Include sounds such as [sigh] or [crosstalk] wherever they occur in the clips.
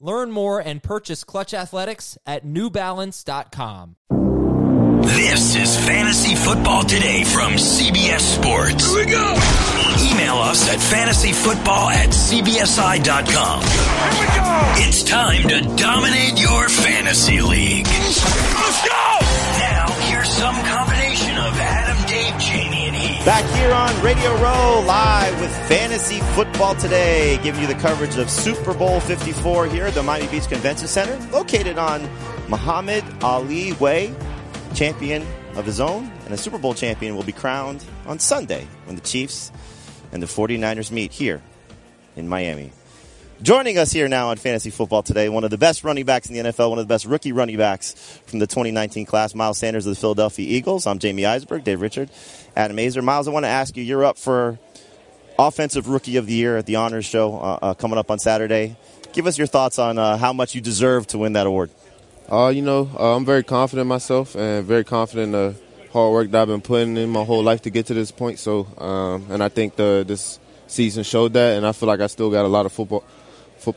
Learn more and purchase Clutch Athletics at newbalance.com. This is Fantasy Football Today from CBS Sports. Here we go. Email us at fantasyfootball at cbsi.com. Here we go. It's time to dominate your fantasy league. Let's go. Now, here's some combination of Adam, Back here on Radio Row, live with Fantasy Football Today, giving you the coverage of Super Bowl 54 here at the Miami Beach Convention Center, located on Muhammad Ali Way champion of his own, and a Super Bowl champion will be crowned on Sunday when the Chiefs and the 49ers meet here in Miami. Joining us here now on Fantasy Football today, one of the best running backs in the NFL, one of the best rookie running backs from the 2019 class, Miles Sanders of the Philadelphia Eagles. I'm Jamie Eisenberg, Dave Richard, Adam Aizer. Miles, I want to ask you, you're up for Offensive Rookie of the Year at the Honors Show uh, uh, coming up on Saturday. Give us your thoughts on uh, how much you deserve to win that award. Uh, you know, uh, I'm very confident in myself and very confident in the hard work that I've been putting in my whole life to get to this point. So, um, and I think the this season showed that, and I feel like I still got a lot of football, fo-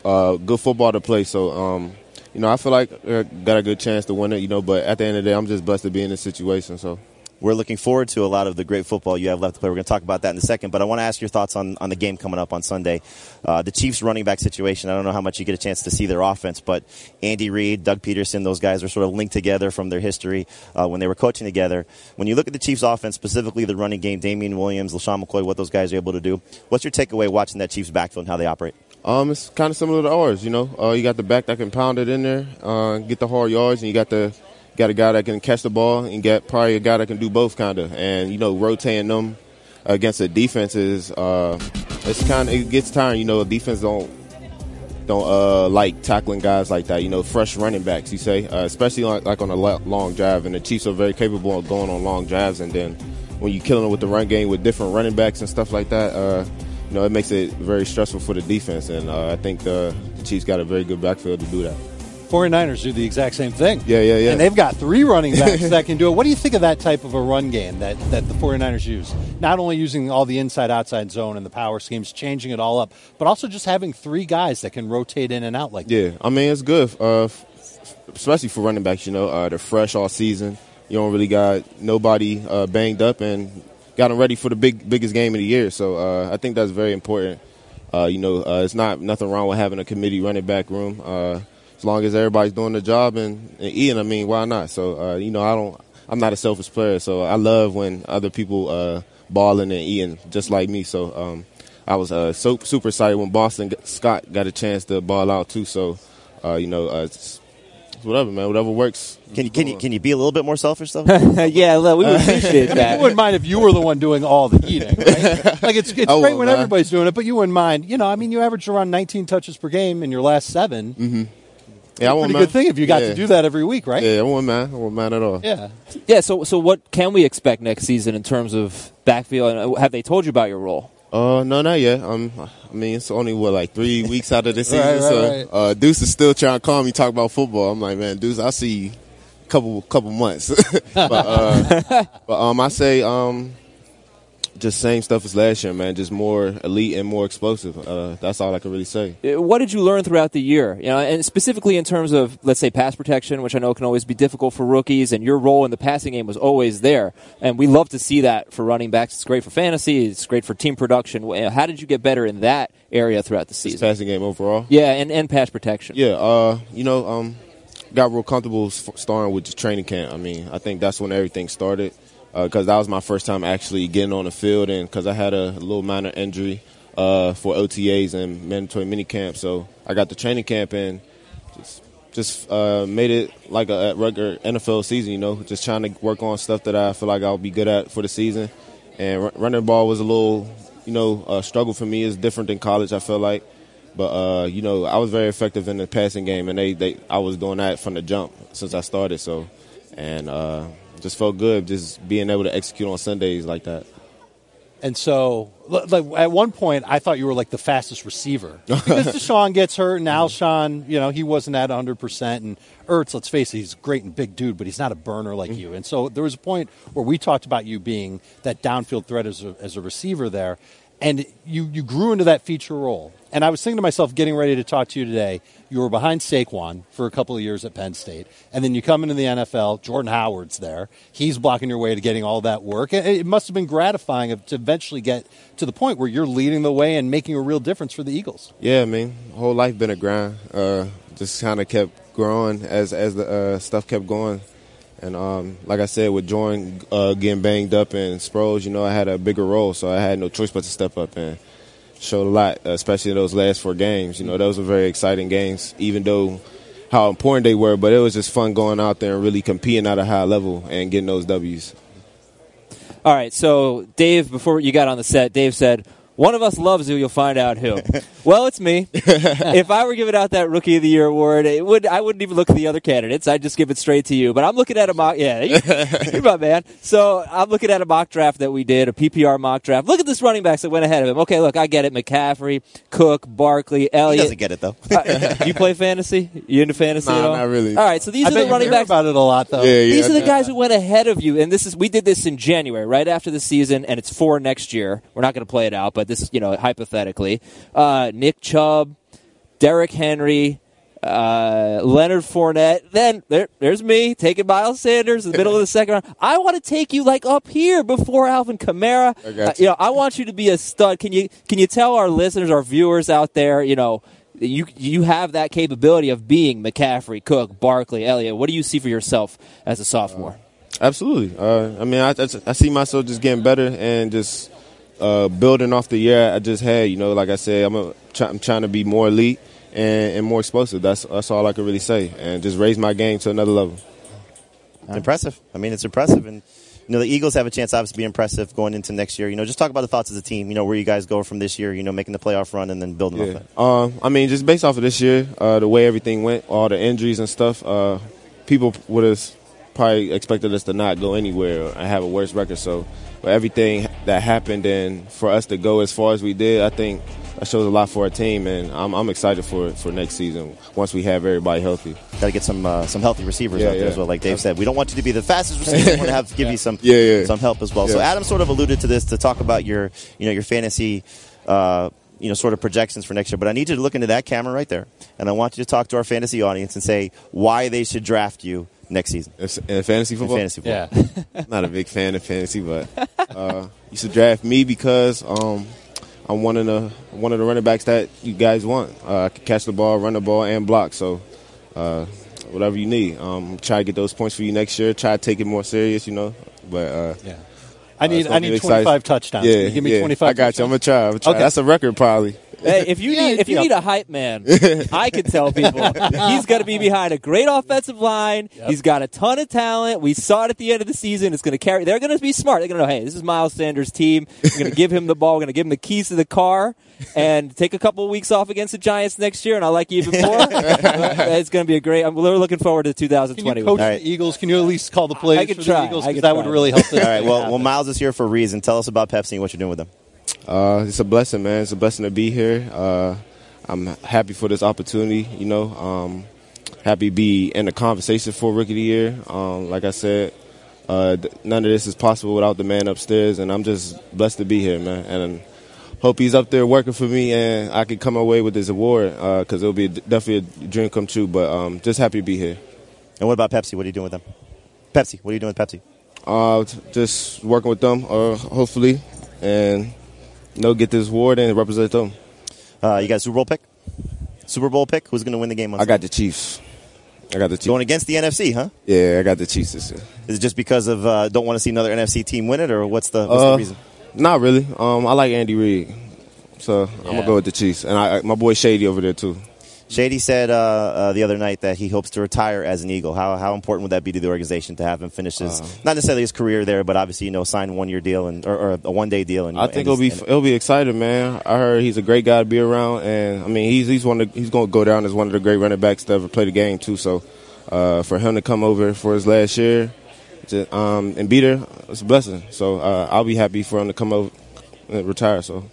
uh, good football to play. So, um, you know, I feel like I got a good chance to win it. You know, but at the end of the day, I'm just blessed to be in this situation. So. We're looking forward to a lot of the great football you have left to play. We're going to talk about that in a second, but I want to ask your thoughts on, on the game coming up on Sunday. Uh, the Chiefs running back situation, I don't know how much you get a chance to see their offense, but Andy Reid, Doug Pederson, those guys are sort of linked together from their history uh, when they were coaching together. When you look at the Chiefs offense, specifically the running game, Damien Williams, LeSean McCoy, what those guys are able to do, what's your takeaway watching that Chiefs backfield and how they operate? Um, it's kind of similar to ours, you know. Uh, you got the back that can pound it in there, uh, get the hard yards, and you got the got a guy that can catch the ball, and got probably a guy that can do both, kind of. And you know, rotating them against the defenses, uh, it's kind of it gets tiring. You know, defense don't don't uh, like tackling guys like that. You know, fresh running backs. You say, uh, especially like, like on a long drive, and the Chiefs are very capable of going on long drives, and then when you're killing them with the run game with different running backs and stuff like that. Uh, you know, it makes it very stressful for the defense, and uh, I think the, the Chiefs got a very good backfield to do that. 49ers do the exact same thing. Yeah, yeah, yeah. And they've got three running backs [laughs] that can do it. What do you think of that type of a run game that, that the 49ers use? Not only using all the inside outside zone and the power schemes, changing it all up, but also just having three guys that can rotate in and out like Yeah, that. I mean, it's good, uh, especially for running backs. You know, uh, they're fresh all season. You don't really got nobody uh, banged up and got them ready for the big biggest game of the year. So uh, I think that's very important. Uh, you know, uh, it's not nothing wrong with having a committee running back room. Uh, as long as everybody's doing the job and, and eating, I mean, why not? So, uh, you know, I don't, I'm not a selfish player, so I love when other people uh, balling and eating just like me. So, um, I was so super excited when Boston Scott got a chance to ball out too. So, you know, whatever, man, whatever works. Can you, can you, can you be a little bit more selfish, though? [laughs] yeah, look, we would appreciate I [laughs] that. wouldn't mind if you were the one doing all the eating, right? [laughs] like it's, it's I great won't, when man. everybody's doing it, but you wouldn't mind. You know, I mean, you average around 19 touches per game in your last 7 Mm-hmm. Yeah, I won't Pretty mind. good thing if you got yeah. to do that every week, right? Yeah, I won't mind. I won't mind at all. Yeah. yeah, so so what can we expect next season in terms of backfield? And uh, have they told you about your role? Uh, no, not yet. Um, I mean, it's only what like three [laughs] weeks out of the season, Right, right, so right. uh, Deuce is still trying to call me talk about football. I'm like, man, Deuce, I'll see you couple couple months. [laughs] but uh, [laughs] but um, I say um, just same stuff as last year, man. Just more elite and more explosive. Uh, that's all I can really say. Uh, What did you learn throughout the year? You know, and specifically in terms of let's say pass protection, which I know can always be difficult for rookies, and your role in the passing game was always there. And we love to see that for running backs. It's great for fantasy. It's great for team production. Uh, How did you get better in that area throughout the Just season? passing game overall. Yeah, and, and pass protection. Yeah, uh, you know, um, got real comfortable starting with the training camp. I mean, I think that's when everything started because that was my first time actually getting on the field, and because I had a little minor injury uh, for OTAs and mandatory mini camp, so I got the training camp and just just uh, made it like a, a regular NFL season. You know, just trying to work on stuff that I feel like I'll be good at for the season. And r- running the ball was a little, you know, a struggle for me. It's different than college. I feel like. But uh, you know, I was very effective in the passing game, and they, they I was doing that from the jump since I started. So, and uh, just felt good just being able to execute on Sundays like that. And so, like at one point, I thought you were like the fastest receiver [laughs] because DeSean gets hurt, and Alshon, you know, he wasn't at 100. percent And Ertz, let's face it, he's a great and big dude, but he's not a burner like mm-hmm. you. And so there was a point where we talked about you being that downfield threat as a, as a receiver there, and you you grew into that feature role. And I was thinking to myself, getting ready to talk to you today, you were behind Saquon for a couple of years at Penn State, and then you come into the NFL. Jordan Howard's there; he's blocking your way to getting all that work. It must have been gratifying to eventually get to the point where you're leading the way and making a real difference for the Eagles. Yeah, I mean, whole life been a grind. Uh, just kind of kept growing as as the uh, stuff kept going. And um, like I said, with Jordan uh, getting banged up and Sproles, you know, I had a bigger role, so I had no choice but to step up and showed a lot, especially in those last four games. You know, those were very exciting games, even though how important they were. But it was just fun going out there and really competing at a high level and getting those W's. All right, so Dave, before you got on the set, Dave said, one of us loves you, you'll find out who. [laughs] well, it's me. [laughs] if I were giving out that Rookie of the Year award, it would I wouldn't even look at the other candidates. I'd just give it straight to you. But I'm looking at a mock yeah, you- [laughs] you're my man. So I'm looking at a mock draft that we did, a PPR mock draft. Look at this running backs that went ahead of him. Okay, look, I get it. McCaffrey, Cook, Barkley, He Elliott. doesn't get it though. Uh, do you play fantasy? You into fantasy Nah, at all? not really. All right, so these I are bet the you running hear backs about it a lot, though. Yeah, yeah. these are the guys who went ahead of you, and this is we did this in January, right after the season, and it's for next year. We're not going to play it out, but this is you know hypothetically, uh, Nick Chubb, Derrick Henry. Uh, Leonard Fournette. Then there, there's me taking Miles Sanders in the middle of the [laughs] second round. I want to take you like up here before Alvin Kamara. I got Uh, you. you know, I want you to be a stud. Can you can you tell our listeners, our viewers out there, you know, you you have that capability of being McCaffrey, Cook, Barkley, Elliott. What do you see for yourself as a sophomore? Absolutely. Uh, I mean, I, I, I see myself just getting better and just uh, building off the year I just had. You know, like I said, I'm, a, try, I'm trying to be more elite and, and more explosive. That's that's all I can really say, and just raise my game to another level. Impressive. I mean, it's impressive, and you know the Eagles have a chance, obviously, to be impressive going into next year. You know, just talk about the thoughts as a team. You know, where you guys go from this year. You know, making the playoff run and then building off Yeah. that. Um, I mean, just based off of this year, uh, the way everything went, all the injuries and stuff, uh, people would have probably expected us to not go anywhere and have a worse record. So, but everything that happened and for us to go as far as we did, I think that shows a lot for our team, and I'm, I'm excited for for next season once we have everybody healthy. Got to get some uh, some healthy receivers Yeah, out there yeah. as well. Like Dave said, we don't want you to be the fastest receiver. We want to have give [laughs] you some Yeah, yeah. some help as well. So Adam sort of alluded to this to talk about your you know your fantasy. Uh, you know, sort of projections for next year, but I need you to look into that camera right there, and I want you to talk to our fantasy audience and say why they should draft you next season In in fantasy in football, fantasy football. Yeah. [laughs] not a big fan of fantasy, but [laughs] uh, you should draft me because um, I'm one of the one of the running backs that you guys want. Uh, I can catch the ball, run the ball, and block. So uh, whatever you need, um, try to get those points for you next year. Try to take it more serious, you know. But uh, Yeah. I need it's gonna I be need exciting. 25 touchdowns. Yeah, Can you give me yeah. 25. I got you. I'm gonna try. I'm gonna try. Okay. That's a record, probably. Hey, if you Yeah, need if you yeah. need a hype man, I can tell people he's going to be behind a great offensive line. He's got a ton of talent. We saw it at the end of the season. It's going to carry. They're going to be smart. They're going to know, hey, this is Miles Sanders' team. We're going to give him the ball. We're going to give him the keys to the car, and take a couple of weeks off against the Giants next year. And I like you even more. [laughs] it's going to be a great. I'm we're looking forward to Can you 2020. coach All right. the Eagles? Can you at least call the plays I can for try. the Eagles? I Because could that would really help. All right. Well, happen. well, Miles is here for a reason. Tell us about Pepsi and what you're doing with them. Uh, it's a blessing, man. It's a blessing to be here. Uh, I'm happy for this opportunity. You know, um, happy to be in the conversation for Rookie of the Year. Um, like I said, uh, none of this is possible without the man upstairs, and I'm just blessed to be here, man. And hope he's up there working for me, and I can come away with this award because it'll be definitely a dream come true. But um, just happy to be here. And what about Pepsi? What are you doing with them? Pepsi. What are you doing with Pepsi? Uh, just working with them, uh, hopefully, and know, get this award and represent them. Uh, you got a Super Bowl pick? Super Bowl pick? Who's going to win the game? On I got the Chiefs. I got the Chiefs. going against the NFC, huh? Yeah, I got the Chiefs this year. Is it just because of uh, don't want to see another NFC team win it, or what's the what's Uh, the reason? Not really. Um, I like Andy Reid, so I'm gonna go with the Chiefs, and I- my boy Shady over there too. Shady said uh, uh, the other night that he hopes to retire as an Eagle. How how important would that be to the organization to have him finish his not necessarily his career there, but obviously you know sign one year deal and or, or a one day deal? And I think it'll be it'll be exciting, man. I heard he's a great guy to be around, and I mean he's he's one of he's gonna go down as one of the great running backs to ever play the game too. So uh, for him to come over for his last year to, um, and beat her, it's a blessing. So uh, I'll be happy for him to come over and retire. So.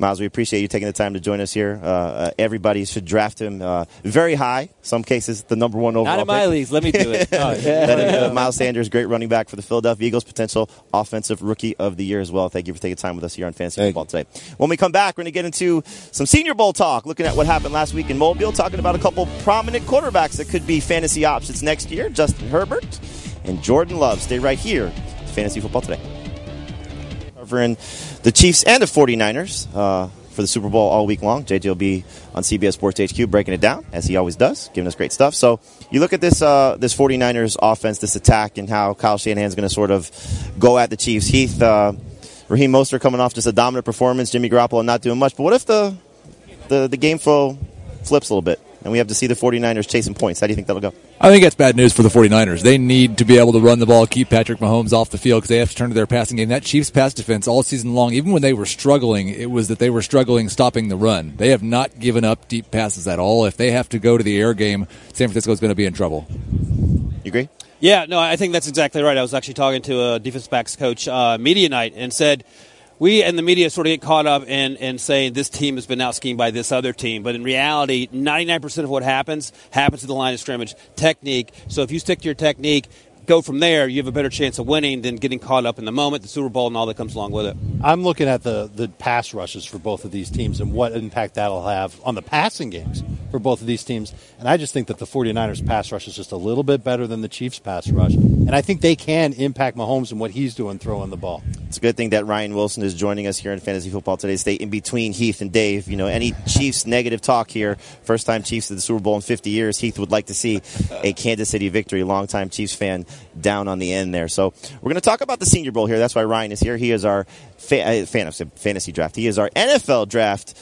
Miles, we appreciate you taking the time to join us here. Uh, uh, everybody should draft him uh, very high. Some cases, the number one overall. Not in my pick. leagues. Let me do it. Oh, That is, uh, Miles Sanders, great running back for the Philadelphia Eagles, potential offensive rookie of the year as well. Thank you for taking time with us here on Fantasy Thank Football today. When we come back, we're going to get into some Senior Bowl talk, looking at what happened last week in Mobile, talking about a couple prominent quarterbacks that could be fantasy options next year Justin Herbert and Jordan Love. Stay right here, Fantasy Football today. Covering the Chiefs and the 49ers. Uh, for the Super Bowl all week long. JJ will be on CBS Sports HQ breaking it down, as he always does, giving us great stuff. So you look at this uh, this 49ers offense, this attack, and how Kyle Shanahan's going to sort of go at the Chiefs. Heath, uh, Raheem Mostert coming off just a dominant performance, Jimmy Garoppolo not doing much. But what if the, the, the game flow flips a little bit? And we have to see the 49ers chasing points. How do you think that'll go? I think that's bad news for the 49ers. They need to be able to run the ball, keep Patrick Mahomes off the field because they have to turn to their passing game. That Chiefs pass defense all season long, even when they were struggling, it was that they were struggling stopping the run. They have not given up deep passes at all. If they have to go to the air game, San Francisco is going to be in trouble. You agree? Yeah, no, I think that's exactly right. I was actually talking to a defense backs coach uh, media night and said we and the media sort of get caught up in, in saying this team has been out schemed by this other team. But in reality, 99% of what happens happens at the line of scrimmage. Technique. So if you stick to your technique, go from there, you have a better chance of winning than getting caught up in the moment, the Super Bowl, and all that comes along with it. I'm looking at the, the pass rushes for both of these teams and what impact that'll have on the passing games for both of these teams. And I just think that the 49ers pass rush is just a little bit better than the Chiefs pass rush. And I think they can impact Mahomes and what he's doing throwing the ball. It's a good thing that Ryan Wilson is joining us here in Fantasy Football today. Stay in between Heath and Dave. You know, any Chiefs negative talk here. First time Chiefs at the Super Bowl in 50 years. Heath would like to see a Kansas City victory. Longtime Chiefs fan down on the end there. So we're going to talk about the Senior Bowl here. That's why Ryan is here. He is our fa- uh, fan of fantasy draft. He is our NFL draft.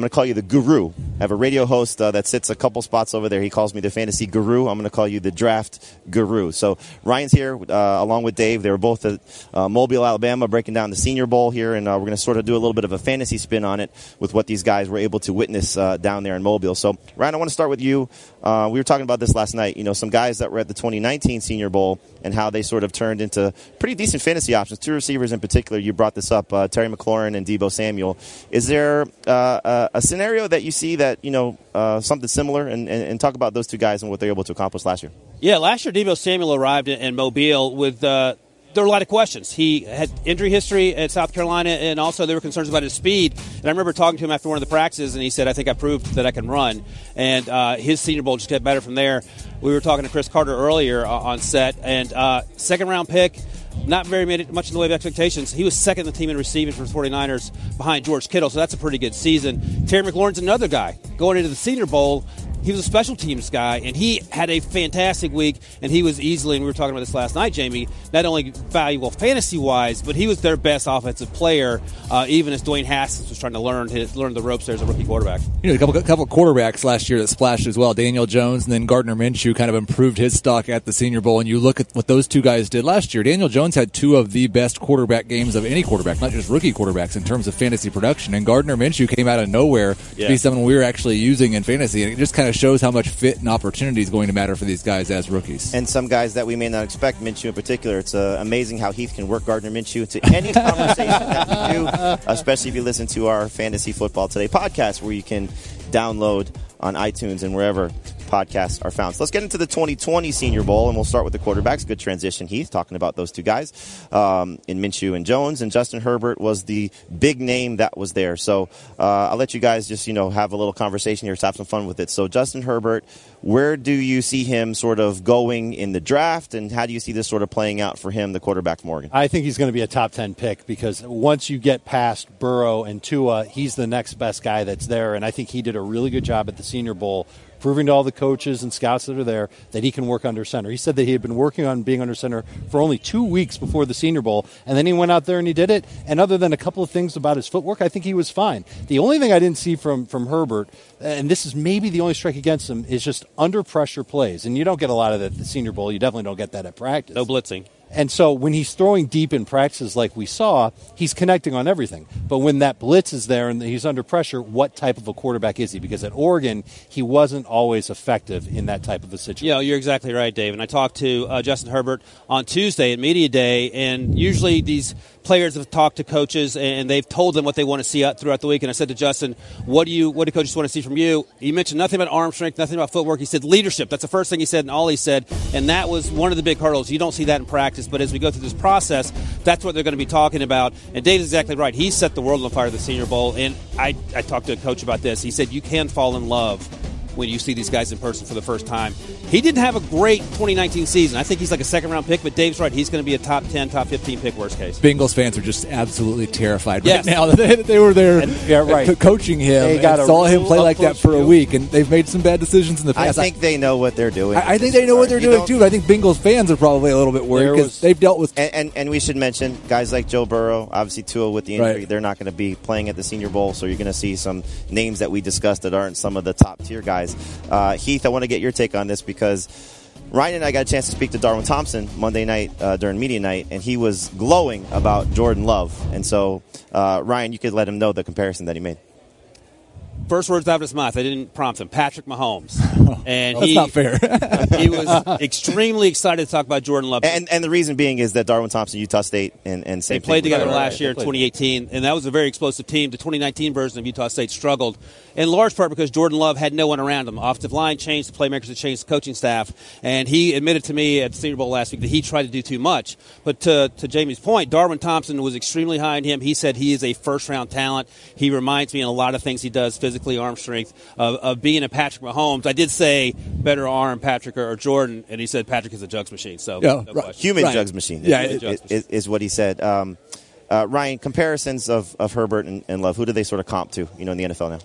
I'm going to call you the guru. I have a radio host uh, that sits a couple spots over there. He calls me the fantasy guru. I'm going to call you the draft guru. So Ryan's here uh, along with Dave. They were both at uh, Mobile, Alabama, breaking down the Senior Bowl here, and uh, we're going to sort of do a little bit of a fantasy spin on it with what these guys were able to witness uh, down there in Mobile. So Ryan, I want to start with you. Uh, we were talking about this last night. You know, some guys that were at the 2019 Senior Bowl and how they sort of turned into pretty decent fantasy options. Two receivers in particular. You brought this up, Terry McLaurin and Deebo Samuel. Is there uh, a scenario that you see that you know uh, something similar, and, and, and, talk about those two guys and what they were able to accomplish last year? Yeah, last year Deebo Samuel arrived in, in Mobile with. Uh, there were a lot of questions. He had injury history at South Carolina, and also there were concerns about his speed. And I remember talking to him after one of the practices, and he said, "I think I proved that I can run." And uh, his Senior Bowl just got better from there. We were talking to Chris Carter earlier uh, on set, and uh, second round pick not very much in the way of expectations. He was second in the team in receiving for the 49ers behind George Kittle, so that's a pretty good season. Terry McLaurin's another guy going into the Senior Bowl. He was a special teams guy, and he had a fantastic week. And he was easily, and we were talking about this last night, Jamie, not only valuable fantasy wise, but he was their best offensive player, uh, even as Dwayne Haskins was trying to learn his, learn the ropes there as a rookie quarterback. You know, a couple a couple of quarterbacks last year that splashed as well. Daniel Jones and then Gardner Minshew kind of improved his stock at the Senior Bowl. And you look at what those two guys did last year. Daniel Jones had two of the best quarterback games of any quarterback, not just rookie quarterbacks in terms of fantasy production. And Gardner Minshew came out of nowhere yeah. to be someone we were actually using in fantasy, and it just kind of shows how much fit and opportunity is going to matter for these guys as rookies. And some guys that we may not expect, Minshew in particular. It's uh, amazing how Heath can work Gardner Minshew into any [laughs] conversation that we do, especially if you listen to our Fantasy Football Today podcast, where you can download on iTunes and wherever podcasts are found. So let's get into the 2020 Senior Bowl, and we'll start with the quarterbacks. Good transition, Heath, talking about those two guys um, in Minshew and Jones. And Justin Herbert was the big name that was there. So uh, I'll let you guys just, you know, have a little conversation here, have some fun with it. So Justin Herbert, where do you see him sort of going in the draft, and how do you see this sort of playing out for him, the quarterback Morgan? I think he's going to be a top 10 pick because once you get past Burrow and Tua, he's the next best guy that's there. And I think he did a really good job at the Senior Bowl proving to all the coaches and scouts that are there that he can work under center. He said that he had been working on being under center for only two weeks before the Senior Bowl, and then he went out there and he did it. And other than a couple of things about his footwork, I think he was fine. The only thing I didn't see from from Herbert, and this is maybe the only strike against him, is just under pressure plays. And you don't get a lot of that at the Senior Bowl. You definitely don't get that at practice. No blitzing. And so when he's throwing deep in practices like we saw, he's connecting on everything. But when that blitz is there and he's under pressure, what type of a quarterback is he? Because at Oregon, he wasn't always effective in that type of a situation. Yeah, you're exactly right, Dave. And I talked to uh, Justin Herbert on Tuesday at Media Day, and usually these players have talked to coaches and they've told them what they want to see throughout the week. And I said to Justin, "What do you? What do coaches want to see from you?" He mentioned nothing about arm strength, nothing about footwork. He said leadership. That's the first thing he said, and all he said, and that was one of the big hurdles. You don't see that in practice, but as we go through this process, that's what they're going to be talking about. And Dave's exactly right. He set the world on fire at the Senior Bowl, and I, I talked to a coach about this. He said you can fall in love when you see these guys in person for the first time. He didn't have a great 2019 season. I think he's like a second round pick, but Dave's right. He's going to be a top 10, top 15 pick, worst case. Bengals fans are just absolutely terrified Yes. right now. [laughs] They, they were there And- yeah, uh, right. coaching him They got a saw him play like that up-close for a week, and they've made some bad decisions in the past. I past. think they know what they're doing. I, I think they know what they're You doing too. I think Bengals fans are probably a little bit worried because they've dealt with And, and and we should mention guys like Joe Burrow, obviously Tua with the injury, Right. they're not going to be playing at the Senior Bowl, so you're going to see some names that we discussed that aren't some of the top tier guys. Uh, Heath, I want to get your take on this because Ryan and I got a chance to speak to Darwin Thompson Monday night uh, during media night, and he was glowing about Jordan Love. And so, uh, Ryan, you could let him know the comparison that he made. First words out of his mouth. I didn't prompt him. Patrick Mahomes, [laughs] and that's he not fair. [laughs] he was extremely excited to talk about Jordan Love. And and the reason being is that Darwin Thompson, Utah State, and and They played thing together Right, right, last right. year in 2018, and that was a very explosive team. The 2019 version of Utah State struggled, in large part because Jordan Love had no one around him. Offensive line changed, the playmakers had changed, the coaching staff, and he admitted to me at the Senior Bowl last week that he tried to do too much. But to, to Jamie's point, Darwin Thompson was extremely high on him. He said he is a first round talent. He reminds me in a lot of things he does physically, arm strength, of, of being a Patrick Mahomes. I did say better arm Patrick or, or Jordan, and he said Patrick is a jugs machine. So Yeah, no right. human Right. jugs machine. Yeah, is, is, is what he said. Um, uh, Ryan, comparisons of, of Herbert and, and Love, who do they sort of comp to? You know, in the NFL now.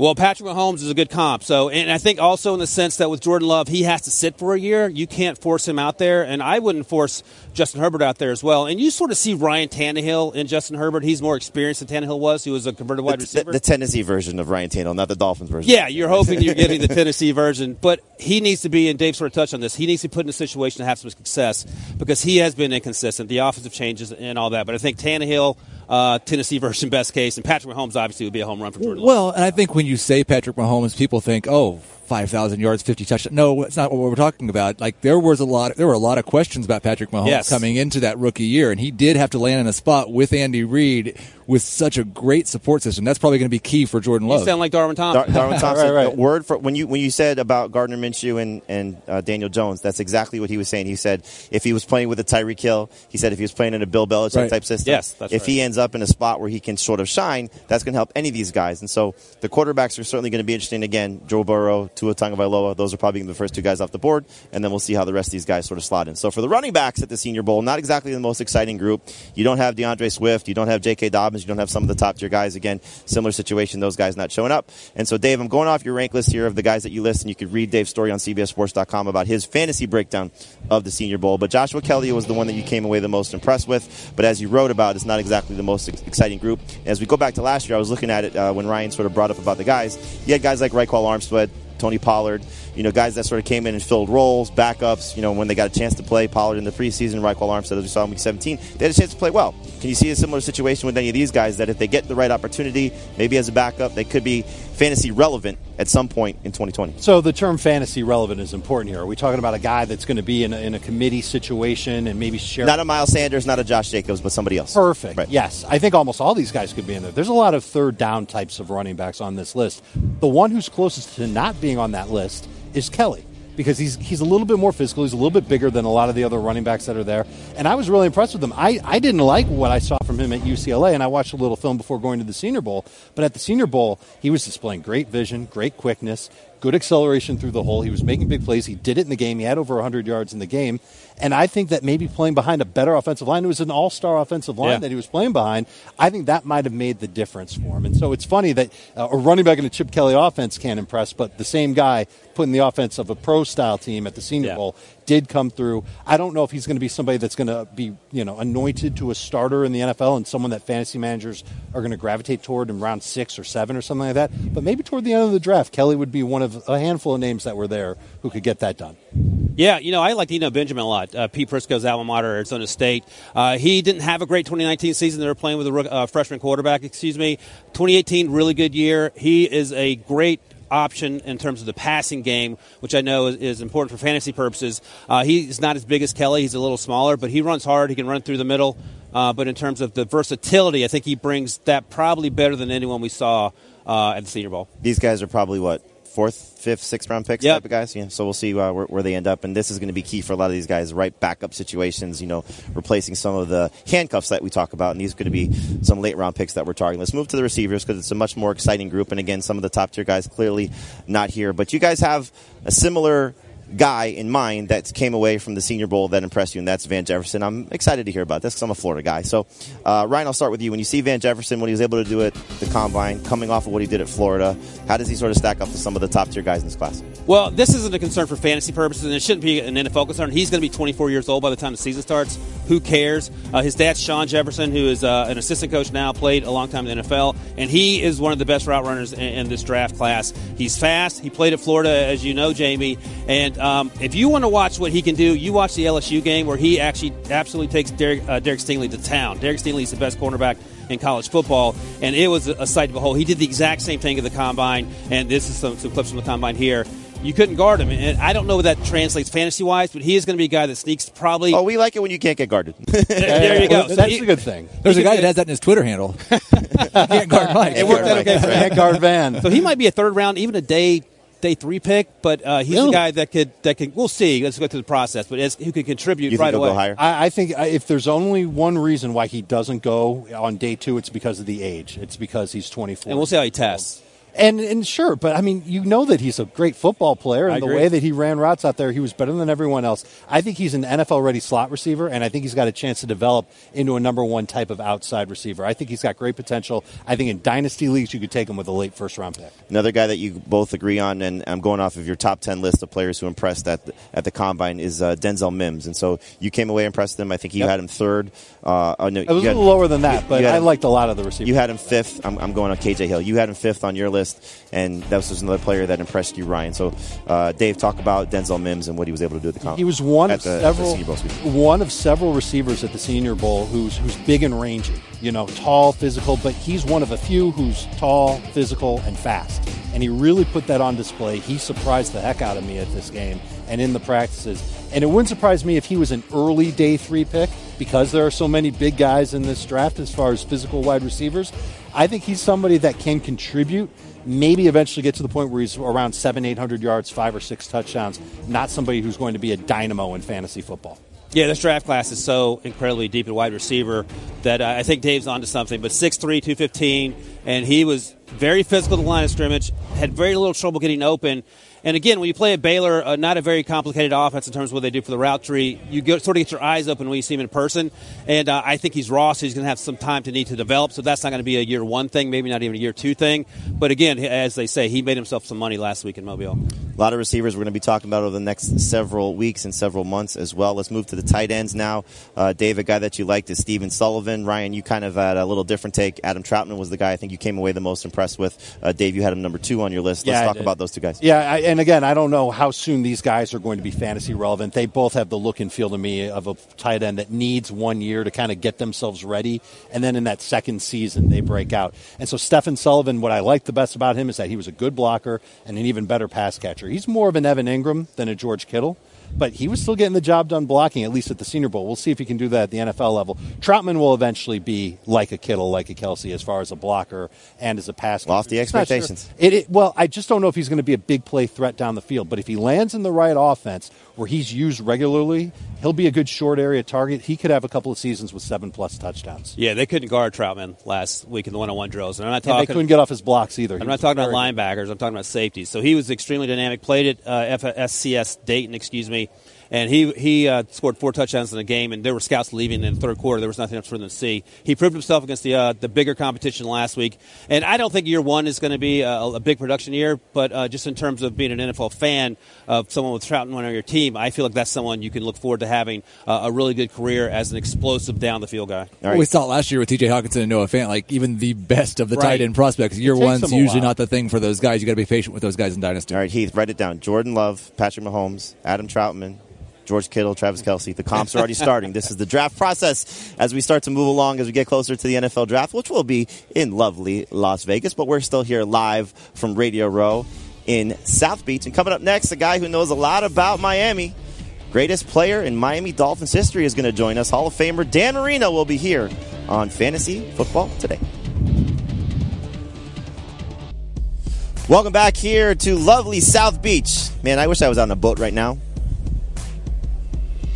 Well, Patrick Mahomes is a good comp. So, and I think also in the sense that with Jordan Love, he has to sit for a year. You can't force him out there, and I wouldn't force Justin Herbert out there as well. And you sort of see Ryan Tannehill in Justin Herbert. He's more experienced than Tannehill was. He was a converted wide The, receiver. the Tennessee version of Ryan Tannehill, not the Dolphins version. Yeah, you're hoping you're getting the Tennessee version, but he needs to be, and Dave sort of touched on this, he needs to be put in a situation to have some success because he has been inconsistent, the offensive changes and all that. But I think Tannehill, uh, Tennessee version, best case, and Patrick Mahomes obviously would be a home run for Jordan Love. Well, and I think when you say Patrick Mahomes, people think, oh, 5,000 yards, 50 touchdowns. No, it's not what we're talking about. Like there was a lot, there were a lot of questions about Patrick Mahomes Yes. coming into that rookie year, and he did have to land in a spot with Andy Reid with such a great support system. That's probably going to be key for Jordan Love. You Love. sound like Darwin Dar- Thompson. Darwin [laughs] Thompson. Right, right. Word for when you when you said about Gardner Minshew and and uh, Daniel Jones, that's exactly what he was saying. He said if he was playing with a Tyreek Hill, he said if he was playing in a Bill Belichick Right. type system, Yes, that's if right. he ends up in a spot where he can sort of shine, that's going to help any of these guys. And so the quarterbacks are certainly going to be interesting. Again, Joe Burrow, Tua Tagovailoa, those are probably the first two guys off the board, and then we'll see how the rest of these guys sort of slot in. So for the running backs at the Senior Bowl, not exactly the most exciting group. You don't have D'Andre Swift, you don't have J.K. Dobbins, you don't have some of the top tier guys. Again, similar situation, those guys not showing up. And so, Dave, I'm going off your rank list here of the guys that you list, and you could read Dave's story on CBSSports.com about his fantasy breakdown of the Senior Bowl. But Joshua Kelley was the one that you came away the most impressed with. But as you wrote about, it's not exactly the most exciting group. As we go back to last year, I was looking at it uh, when Ryan sort of brought up about the guys. You had guys like Ryquell Armstead, Tony Pollard, you know, guys that sort of came in and filled roles, backups, you know, when they got a chance to play Pollard in the preseason, Ryquell Armstead, as we saw in week 17, they had a chance to play well. Can you see a similar situation with any of these guys that if they get the right opportunity, maybe as a backup, they could be fantasy relevant at some point in 2020? So the term fantasy relevant is important here. Are we talking about a guy that's going to be in a, in a committee situation and maybe share? Not a Miles Sanders, not a Josh Jacobs, but somebody else. Perfect. Right. Yes, I think almost all these guys could be in there. There's a lot of third down types of running backs on this list. The one who's closest to not being on that list is Kelley because he's he's a little bit more physical. He's a little bit bigger than a lot of the other running backs that are there. And I was really impressed with him. I, I didn't like what I saw from him at UCLA, and I watched a little film before going to the Senior Bowl. But at the Senior Bowl, he was displaying great vision, great quickness, good acceleration through the hole. He was making big plays. He did it in the game. He had over 100 yards in the game. And I think that maybe playing behind a better offensive line, it was an all star offensive line Yeah. that he was playing behind, I think that might have made the difference for him. And so it's funny that uh, a running back in a Chip Kelly offense can't impress, but the same guy putting the offense of a pro style team at the Senior Yeah. Bowl did come through. I don't know if he's going to be somebody that's going to be, you know, anointed to a starter in the NFL and someone that fantasy managers are going to gravitate toward in round six or seven or something like that. But maybe toward the end of the draft, Kelley would be one of a handful of names that were there who could get that done. Yeah, you know, I like Eno Benjamin a lot. Uh, Pete Prisco's alma mater, Arizona State. Uh, he didn't have a great 2019 season. They were playing with a uh, freshman quarterback, excuse me. 2018, really good year. He is a great option in terms of the passing game, which I know is, is important for fantasy purposes. Uh, he's not as big as Kelley. He's a little smaller, but he runs hard. He can run through the middle. Uh, but in terms of the versatility, I think he brings that probably better than anyone we saw uh, at the Senior Bowl. These guys are probably what fourth, fifth, sixth round picks Yep. type of guys. Yeah. So we'll see uh, where, where they end up, and this is going to be key for a lot of these guys. Right backup situations, you know, replacing some of the handcuffs that we talk about, and these are going to be some late round picks that we're targeting. Let's move to the receivers because it's a much more exciting group, and again, some of the top tier guys clearly not here, but you guys have a similar guy in mind that came away from the Senior Bowl that impressed you, and that's Van Jefferson. I'm excited to hear about this because I'm a Florida guy. So, uh, Ryan, I'll start with you. When you see Van Jefferson, what he was able to do at the combine, coming off of what he did at Florida, how does he sort of stack up to some of the top tier guys in this class? Well, this isn't a concern for fantasy purposes, and it shouldn't be an NFL concern. He's going to be 24 years old by the time the season starts. Who cares? Uh, his dad's Shawn Jefferson, who is uh, an assistant coach now, played a long time in the NFL, and he is one of the best route runners in, in this draft class. He's fast. He played at Florida, as you know, Jamie. And um, if you want to watch what he can do, you watch the LSU game where he actually absolutely takes Derek, uh, Derek Stingley to town. Derek Stingley is the best cornerback in college football, and it was a sight to behold. He did the exact same thing at the combine, and this is some, some clips from the combine here. You couldn't guard him, and I don't know what that translates fantasy wise, but he is going to be a guy that sneaks probably. Oh, we like it when you can't get guarded. [laughs] there you go. Well, So that's he- a good thing. There's a guy that has that in his Twitter handle. [laughs] Can't guard Mike. It worked out okay for him. Can't guard Van. So he might be a third round, even a day day three pick, but uh, he's Really? a guy that could that could. We'll see. Let's go through the process, but as, who could contribute You right think he'll away. go higher? I, I think uh, if there's only one reason why he doesn't go on day two, it's because of the age. It's because he's 24. And we'll see how he tests. And and sure, but I mean, you know that he's a great football player, and I the agree. way that he ran routes out there, he was better than everyone else. I think he's an NFL ready slot receiver, and I think he's got a chance to develop into a number one type of outside receiver. I think he's got great potential. I think in dynasty leagues, you could take him with a late first round pick. Another guy that you both agree on, and I'm going off of your top 10 list of players who impressed at the, at the combine, is uh, Denzel Mims. And so you came away impressed with him. I think you Yep. had him third. Uh, oh, no, It was you a had- little lower than that, you- but you I him- liked a lot of the receivers. You had him fifth. I'm, I'm going on KJ Hill. You had him fifth on your list, and that was just another player that impressed you, Ryan. So, uh, Dave, talk about Denzel Mims and what he was able to do at the combine. He was one of the, several Senior Bowl, excuse me. one of several receivers at the Senior Bowl who's who's big and rangy. You know, tall, physical, but he's one of a few who's tall, physical, and fast. And he really put that on display. He surprised the heck out of me at this game and in the practices. And it wouldn't surprise me if he was an early day three pick because there are so many big guys in this draft as far as physical wide receivers. I think he's somebody that can contribute maybe eventually get to the point where he's around seven, eight hundred yards, five or six touchdowns. Not somebody who's going to be a dynamo in fantasy football. Yeah, this draft class is so incredibly deep at wide receiver that uh, I think Dave's onto something. But 6'3", 215, and he was very physical at the line of scrimmage, had very little trouble getting open. And again, when you play at Baylor, uh, not a very complicated offense in terms of what they do for the route tree, you go, sort of get your eyes open when you see him in person. And uh, I think he's raw, so he's going to have some time to need to develop. So that's not going to be a year one thing, maybe not even a year two thing. But again, as they say, he made himself some money last week in Mobile. A lot of receivers we're going to be talking about over the next several weeks and several months as well. Let's move to the tight ends now. Uh, Dave, a guy that you liked is Stephen Sullivan. Ryan, you kind of had a little different take. Adam Trautman was the guy I think you came away the most impressed with. Uh, Dave, you had him number two on your list. Let's Yeah, talk about those two guys. Yeah, I, and again, I don't know how soon these guys are going to be fantasy relevant. They both have the look and feel to me of a tight end that needs one year to kind of get themselves ready, and then in that second season they break out. And so Stephen Sullivan, what I like the best about him is that he was a good blocker and an even better pass catcher. He's more of an Evan Engram than a George Kittle. But he was still getting the job done blocking, at least at the Senior Bowl. We'll see if he can do that at the NFL level. Trautman will eventually be like a Kittle, like a Kelce, as far as a blocker and as a pass. catcher. the not sure. expectations. It, it, well, I just don't know if he's going to be a big play threat down the field. But if he lands in the right offense where he's used regularly, he'll be a good short area target. He could have a couple of seasons with seven plus touchdowns. Yeah, they couldn't guard Trautman last week in the one-on-one drills, and I'm not And they talking. couldn't get off his blocks either. I'm not talking about linebackers. I'm talking about safeties. So he was extremely dynamic. Played at uh, FSCS Dayton, excuse me, and he he uh, scored four touchdowns in the game, and there were scouts leaving in the third quarter. There was nothing else for them to see. He proved himself against the uh, the bigger competition last week, and I don't think year one is going to be a, a, big production year, but uh, just in terms of being an NFL fan of someone with Trout on your team, I feel like that's someone you can look forward to having uh, a really good career as an explosive down the field guy. Right. We saw it last year with T.J. Hockenson and Noah Fant, like even the best of the right. tight end prospects. Year one's usually not the thing for those guys. You got to be patient with those guys in Dynasty. All right, Heath, write it down. Jordan Love, Patrick Mahomes, Adam Trautman, George Kittle, Travis Kelce. The comps are already starting. This is the draft process as we start to move along as we get closer to the NFL draft, which will be in lovely Las Vegas. But we're still here live from Radio Row in South Beach. And coming up next, a guy who knows a lot about Miami. Greatest player in Miami Dolphins history is going to join us. Hall of Famer Dan Marino will be here on Fantasy Football today. Welcome back here to lovely South Beach. Man, I wish I was on a boat right now.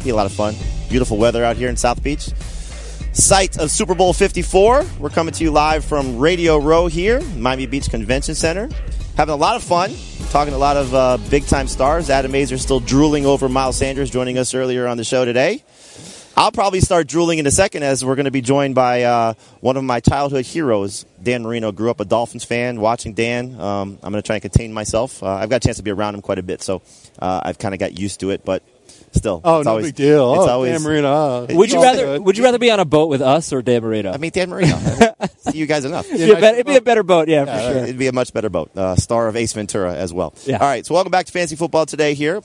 Be a lot of fun. Beautiful weather out here in South Beach. Site of Super Bowl 54. We're coming to you live from Radio Row here, Miami Beach Convention Center. Having a lot of fun. Talking to a lot of uh, big time stars. Adam Aizer still drooling over Miles Sanders joining us earlier on the show today. I'll probably start drooling in a second as we're going to be joined by uh, one of my childhood heroes, Dan Marino. Grew up a Dolphins fan. Watching Dan, um, I'm going to try and contain myself. Uh, I've got a chance to be around him quite a bit, so uh, I've kind of got used to it. But still. Oh, no always, big deal. It's oh, always, Dan Marino. Would you rather good. Would you rather be on a boat with us or Dan Marino? I mean, Dan Marino. [laughs] See you guys enough. it'd, be better, it'd, be a better boat, yeah, yeah, for sure. It'd be a much better boat. Uh, star of Ace Ventura as well. Yeah. All right, so welcome back to Fantasy Football today here.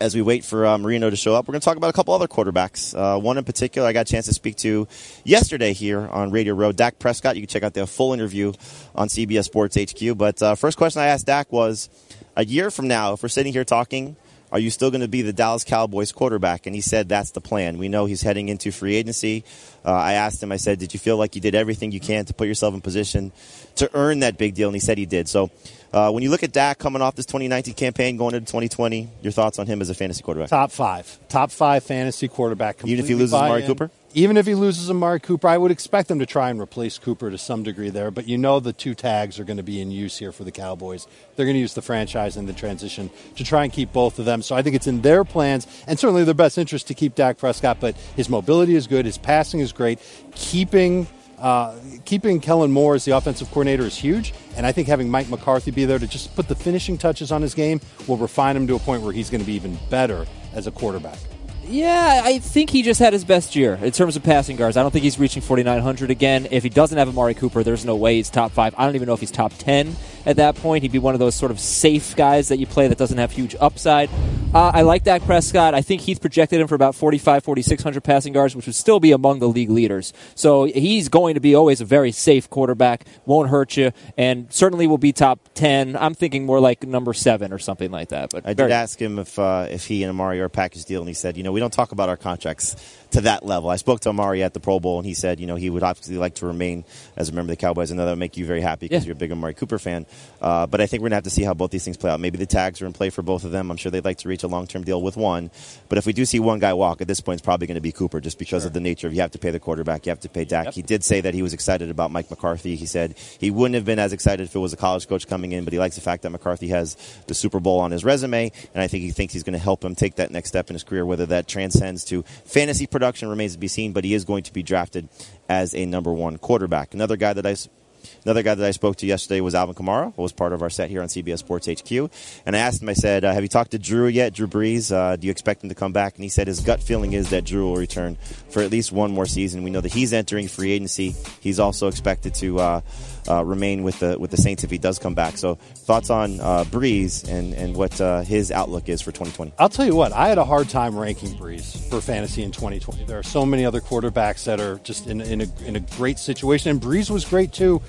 As we wait for uh, Marino to show up, we're going to talk about a couple other quarterbacks. Uh, one in particular I got a chance to speak to yesterday here on Radio Row, Dak Prescott. You can check out the full interview on CBS Sports HQ. But uh, first question I asked Dak was, a year from now, if we're sitting here talking are you still going to be the Dallas Cowboys quarterback? And he said that's the plan. We know he's heading into free agency. Uh, I asked him, I said, did you feel like you did everything you can to put yourself in position to earn that big deal? And he said he did. So uh, when you look at Dak coming off this 2019 campaign, going into 2020, your thoughts on him as a fantasy quarterback? Top five. Top five fantasy quarterback. Even if he loses Amari Cooper? even if he loses Amari Cooper, I would expect them to try and replace Cooper to some degree there. But you know the two tags are going to be in use here for the Cowboys. They're going to use the franchise and the transition to try and keep both of them. So I think it's in their plans and certainly their best interest to keep Dak Prescott. But his mobility is good, his passing is great. Keeping uh, keeping Kellen Moore as the offensive coordinator is huge, and I think having Mike McCarthy be there to just put the finishing touches on his game will refine him to a point where he's going to be even better as a quarterback. Yeah, I think he just had his best year in terms of passing guards. I don't think he's reaching 4,900 again. If he doesn't have Amari Cooper, there's no way he's top five. I don't even know if he's top 10 at that point. He'd be one of those sort of safe guys that you play that doesn't have huge upside. Uh, I like Dak Prescott. I think Heath projected him for about 45, 4,600 passing yards, which would still be among the league leaders. So he's going to be always a very safe quarterback, won't hurt you, and certainly will be top 10. I'm thinking more like number seven or something like that. But I did ask him if uh, if he and Amari are a package deal, and he said, you know, we don't talk about our contracts to that level. I spoke to Amari at the Pro Bowl, and he said, you know, he would obviously like to remain as a member of the Cowboys. I know that would make you very happy because yeah. you're a big Amari Cooper fan. Uh, but I think we're going to have to see how both these things play out. Maybe the tags are in play for both of them. I'm sure they'd like to reach a long term deal with one. But if we do see one guy walk, at this point, it's probably going to be Cooper just because sure. of the nature of you have to pay the quarterback, you have to pay Dak. Yep. He did say that he was excited about Mike McCarthy. He said he wouldn't have been as excited if it was a college coach coming in, but he likes the fact that McCarthy has the Super Bowl on his resume, and I think he thinks he's going to help him take that next step in his career. Whether that transcends to fantasy production remains to be seen, but he is going to be drafted as a number one quarterback. Another guy that I Another guy that I spoke to yesterday was Alvin Kamara, who was part of our set here on CBS Sports HQ. And I asked him, I said, uh, Have you talked to Drew yet, Drew Brees? Uh, do you expect him to come back? And he said his gut feeling is that Drew will return for at least one more season. We know that he's entering free agency. He's also expected to. Uh, uh, remain with the with the Saints if he does come back. So thoughts on uh, Brees and and what uh, his outlook is for 2020? I'll tell you what, I had a hard time ranking Brees for fantasy in 2020. There are so many other quarterbacks that are just in in a, in a great situation, and Brees was great too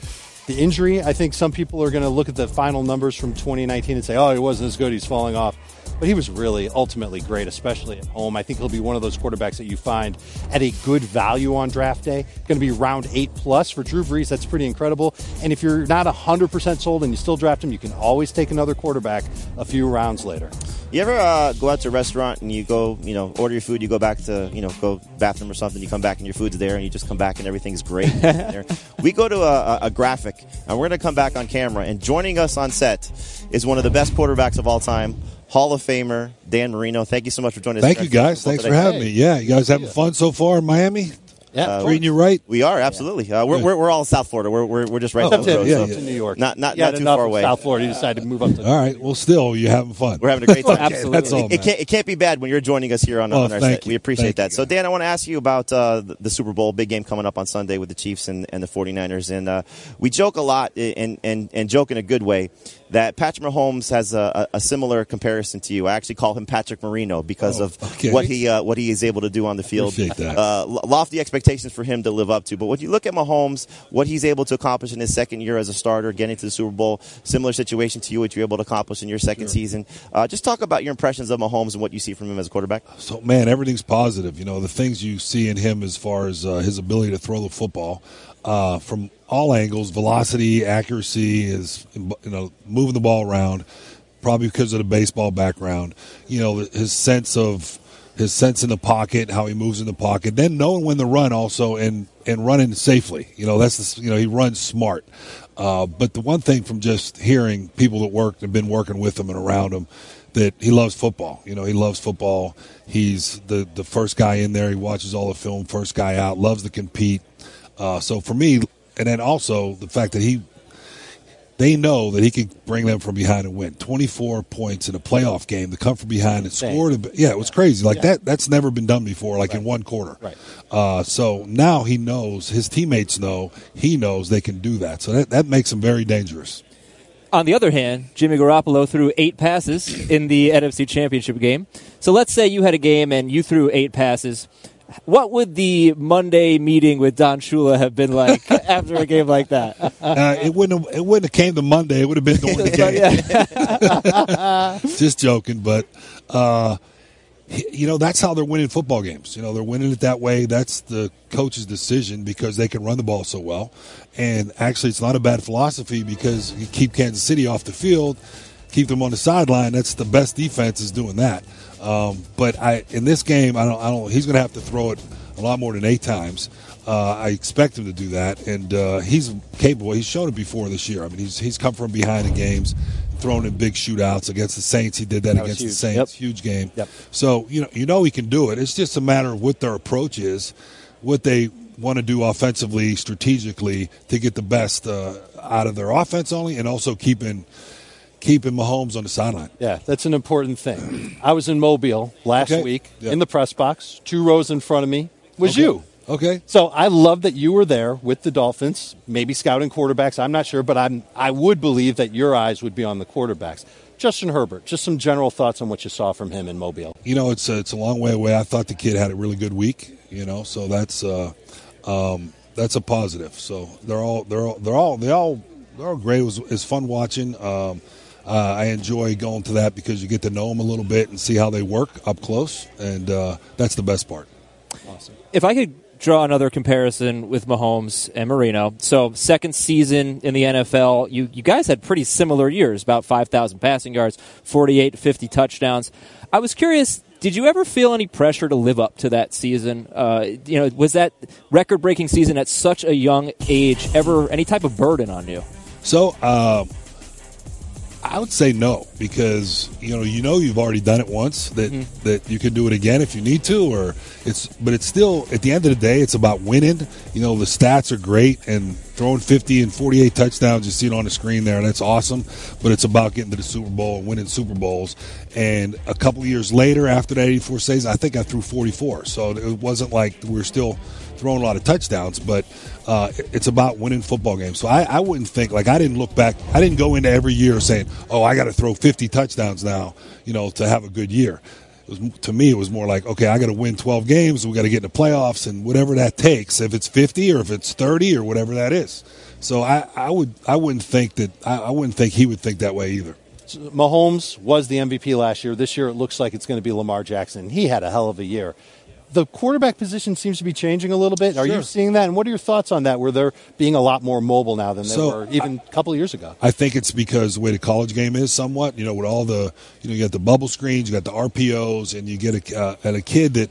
the injury, I think some people are going to look at the final numbers from 2019 and say, oh, he wasn't as good, he's falling off. But he was really ultimately great, especially at home. I think he'll be one of those quarterbacks that you find at a good value on draft day. Going to be round eight plus for Drew Brees. That's pretty incredible. And if you're not 100% sold and you still draft him, you can always take another quarterback a few rounds later. You ever uh, go out to a restaurant and you go, you know, order your food, you go back to, you know, go bathroom or something, you come back and your food's there and you just come back and everything's great. [laughs] we go to a, a graphic and we're going to come back on camera and joining us on set is one of the best quarterbacks of all time, Hall of Famer Dan Marino. Thank you so much for joining us. Thank you guys. Football Thanks for today. having me. Yeah, you guys having fun so far in Miami? Yeah, Treating you right? We are absolutely. Uh, we're, we're we're all in South Florida. We're we're, we're just right Oh, down the road. Yeah, so yeah. to New York. Not not not too far away. South Florida. You decided to move up to. All right. Well, still, you're having fun. We're having a great [laughs] time. Absolutely. That's all, It, it can't, it can't be bad when you're joining us here on, Oh, on our thank set. you. We appreciate Thank that. you, So, guys. Dan, I want to ask you about uh, the, the Super Bowl, big game coming up on Sunday with the Chiefs and, and the 49ers. And uh, we joke a lot, and, and, and joke in a good way, that Patrick Mahomes has a, a, a similar comparison to you. I actually call him Patrick Marino because Oh, of okay. what he uh, what he is able to do on the field. Uh, lofty expectations for him to live up to. But when you look at Mahomes, what he's able to accomplish in his second year as a starter, getting to the Super Bowl, similar situation to you, what you're able to accomplish in your second season. Uh, just talk about your impressions of Mahomes and what you see from him as a quarterback. So, man, everything's positive. You know, the things you see in him as far as uh, his ability to throw the football uh, from all angles, velocity, accuracy, is you know moving the ball around. Probably because of the baseball background, you know, his sense of his sense in the pocket, how he moves in the pocket, then knowing when to run also, and and running safely. You know, that's the, you know he runs smart. Uh, but the one thing from just hearing people that worked and been working with him and around him that he loves football. You know, he loves football. He's the the first guy in there. He watches all the film. First guy out. Loves to compete. Uh, so for me, and then also the fact that he, they know that he can bring them from behind and win. Twenty four points in a playoff game to come from behind and score. To, yeah, it was crazy. Like that. That's never been done before. Like in one quarter. Right. Uh, so now he knows. His teammates know. He knows they can do that. So that that makes him very dangerous. On the other hand, Jimmy Garoppolo threw eight passes in the NFC Championship game. So let's say you had a game and you threw eight passes. What would the Monday meeting with Don Shula have been like [laughs] after a game like that? Uh, it wouldn't. Have, it wouldn't have came to Monday. It would have been during the [laughs] game. [laughs] Just joking, but uh, you know that's how they're winning football games. You know they're winning it that way. That's the coach's decision because they can run the ball so well. And actually, it's not a bad philosophy because you keep Kansas City off the field, keep them on the sideline. That's the best defense is doing that. Um, but I in this game, I don't. I don't. He's going to have to throw it a lot more than eight times. Uh, I expect him to do that, and uh, he's capable. He's shown it before this year. I mean, he's he's come from behind in games, thrown in big shootouts against the Saints. He did that, That against the. Saints. Yep. Huge game. Yep. So you know you know he can do it. It's just a matter of what their approach is, what they want to do offensively, strategically to get the best uh, out of their offense only, and also keeping keeping Mahomes on the sideline. Yeah, that's an important thing. I was in Mobile last Okay. week Yeah. in the press box. Two rows in front of me was Okay. you. Okay. So I love that you were there with the Dolphins, maybe scouting quarterbacks. I'm not sure, but I'm I would believe that your eyes would be on the quarterbacks. Justin Herbert, just some general thoughts on what you saw from him in Mobile. you know, it's a, it's a long way away. I thought the kid had a really good week. You know, so that's uh, um, that's a positive. So they're all they're all they're all they all they're all great. It was it's fun watching. Um, uh, I enjoy going to that because you get to know them a little bit and see how they work up close, and uh, that's the best part. Awesome. if I could draw another comparison with Mahomes and Marino, so second season in the NFL, you, you guys had pretty similar years, about 5,000 passing yards, 48 to 50 touchdowns. I was curious, did you ever feel any pressure to live up to that season? Uh, you know, was that record breaking season at such a young age ever any type of burden on you? So uh, I would say no because you know you know you've already done it once that mm-hmm. that you can do it again if you need to or it's but it's still at the end of the day it's about winning. You know the stats are great and throwing 50 and 48 touchdowns you see it on the screen there and that's awesome. But it's about getting to the Super Bowl and winning Super Bowls. And a couple of years later after that 84 season I think I threw 44 so it wasn't like we're still throwing a lot of touchdowns, but uh, it's about winning football games. So I, I wouldn't think like I didn't look back. I didn't go into every year saying, "Oh, I got to throw 50 touchdowns now," you know, to have a good year. Was, to me, it was more like, okay, I got to win 12 games. We got to get in the playoffs, and whatever that takes, if it's 50 or if it's 30 or whatever that is. So I, I would, I wouldn't think that, I, I wouldn't think he would think that way either. Mahomes was the MVP last year. This year, it looks like it's going to be Lamar Jackson. He had a hell of a year. The quarterback position seems to be changing a little bit. Are Sure. you seeing that? And what are your thoughts on that? Where they're being a lot more mobile now than they So, were even a couple of years ago. I think it's because the way the college game is somewhat, you know, with all the, you know, you got the bubble screens, you got the RPOs, and you get a, uh, and a kid that,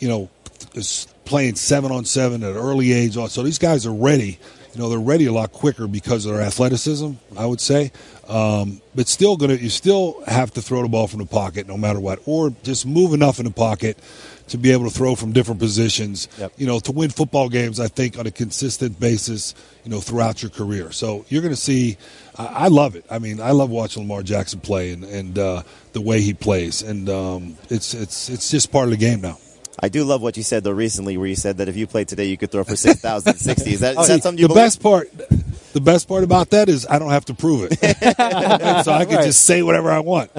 you know, is playing seven on seven at an early age. So these guys are ready. You know they're ready a lot quicker because of their athleticism. I would say, um, but still gonna you still have to throw the ball from the pocket no matter what, or just move enough in the pocket to be able to throw from different positions. Yep. You know, to win football games, I think on a consistent basis, you know, throughout your career. So you're going to see. I, I love it. I mean, I love watching Lamar Jackson play and, and uh, the way he plays, and um, it's it's it's just part of the game now. I do love what you said though recently, where you said that if you played today, you could throw for six thousand sixty. Is that, is [laughs] that something you the believe? best part the best part about that is I don't have to prove it. [laughs] so I can just say whatever I want.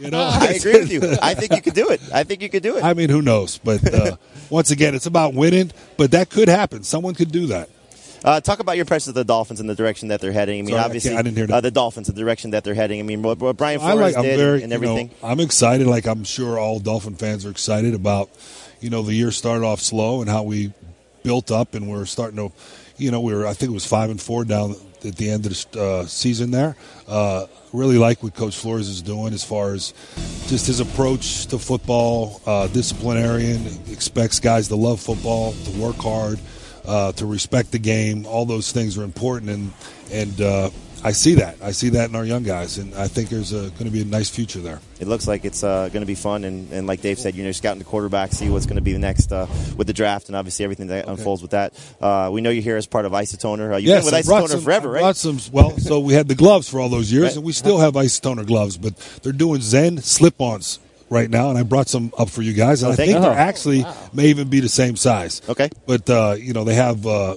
You know? I agree with you. I think you could do it. I think you could do it. I mean, who knows? But uh, [laughs] once again, it's about winning. But that could happen. Someone could do that. Uh, talk about your impressions of the Dolphins and the direction that they're heading. I mean, Sorry, obviously, can't- I didn't hear that. Uh, the Dolphins, the direction that they're heading. I mean, what, what Brian I Flores like. I'm did very. and you know, everything. I'm excited. Like I'm sure all Dolphin fans are excited about. You know, the year started off slow and how we built up, and we're starting to. You know, we were. I think it was five and four down at the end of the uh, season. There, uh, really like what Coach Flores is doing as far as just his approach to football. Uh, disciplinarian, expects guys to love football, to work hard, uh, to respect the game. All those things are important, and and uh, I see that. I see that in our young guys, and I think there's going to be a nice future there. It looks like it's uh, going to be fun, and, and like Dave said, you know, scouting the quarterback, see what's going to be the next uh, with the draft, and obviously everything that unfolds with that. Uh, we know you're here as part of Isotoner. Uh, you've yes, been with Isotoner some, forever, right? some. Well, so we had the gloves for all those years, Right. and we still have isotoner gloves, but they're doing Zen slip-ons right now, and I brought some up for you guys, and Oh, I think you. they're actually may even be the same size. Okay. but uh, you know they have. Uh,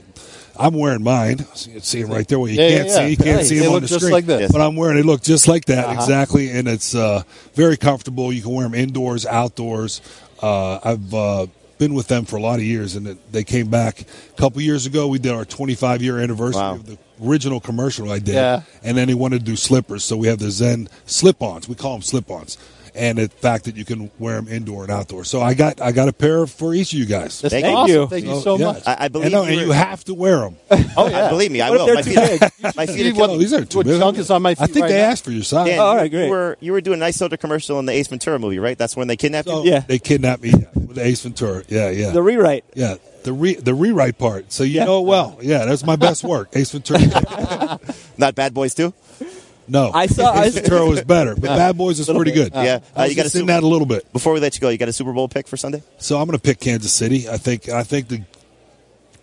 I'm wearing mine. So You see them right there. Well, you Yeah, yeah, can't yeah. see. You can't Right. see them on the just screen. like this. But I'm wearing. They look just like that Uh-huh. exactly, and it's uh, very comfortable. You can wear them indoors, outdoors. Uh, I've uh, been with them for a lot of years, and it, they came back a couple years ago. We did our 25 year anniversary Wow. of the original commercial I did, Yeah. and then they wanted to do slippers, so we have the Zen slip-ons. We call them slip-ons. And the fact that you can wear them indoor and outdoor, so I got I got a pair for each of you guys. That's Thank you. awesome. you. Thank you So, so yeah. much. I, I believe and, no, you and you have to wear them. [laughs] oh [laughs] yeah. believe me, I What will. My feet, my feet are what- killing Oh, these are too what big. chunk is on my feet I think right they now? asked for your size. Dan, Oh, all you- great. You were you were doing an Isotoner commercial in the Ace Ventura movie, right? That's when they kidnapped So you. Yeah. they kidnapped me with the Ace Ventura. Yeah, yeah, The rewrite. yeah. The re, the rewrite part. So you Yeah. know it well. Yeah, that's my best work. Ace Ventura. [laughs] Not Bad Boys too. No, I saw- I- Ventura was better, but [laughs] Bad Boys is pretty good. Yeah, uh, you got to Super- that a little bit. Before we let you go, you got a Super Bowl pick for Sunday? So I'm going to pick Kansas City. I think I think the